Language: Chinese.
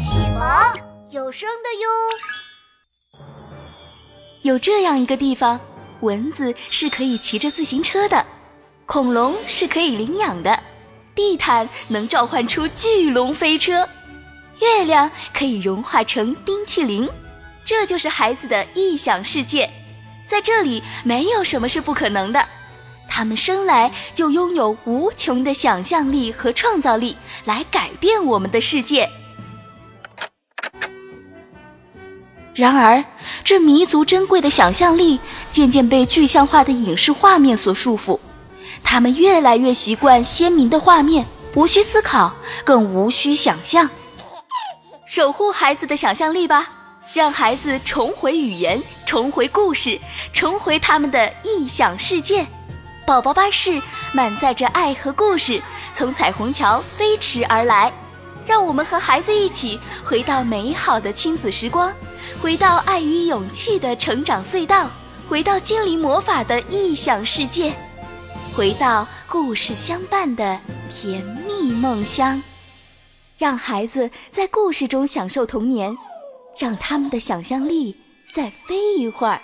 启蒙有声的哟。有这样一个地方，蚊子是可以骑着自行车的，恐龙是可以领养的，地毯能召唤出巨龙飞车，月亮可以融化成冰淇淋。这就是孩子的异想世界，在这里没有什么是不可能的。他们生来就拥有无穷的想象力和创造力，来改变我们的世界。然而，这弥足珍贵的想象力渐渐被具象化的影视画面所束缚。他们越来越习惯鲜明的画面，无需思考，更无需想象。守护孩子的想象力吧，让孩子重回语言，重回故事，重回他们的异想世界。宝宝巴士满载着爱和故事，从彩虹桥飞驰而来。让我们和孩子一起回到美好的亲子时光，回到爱与勇气的成长隧道，回到精灵魔法的异想世界，回到故事相伴的甜蜜梦乡。让孩子在故事中享受童年，让他们的想象力再飞一会儿。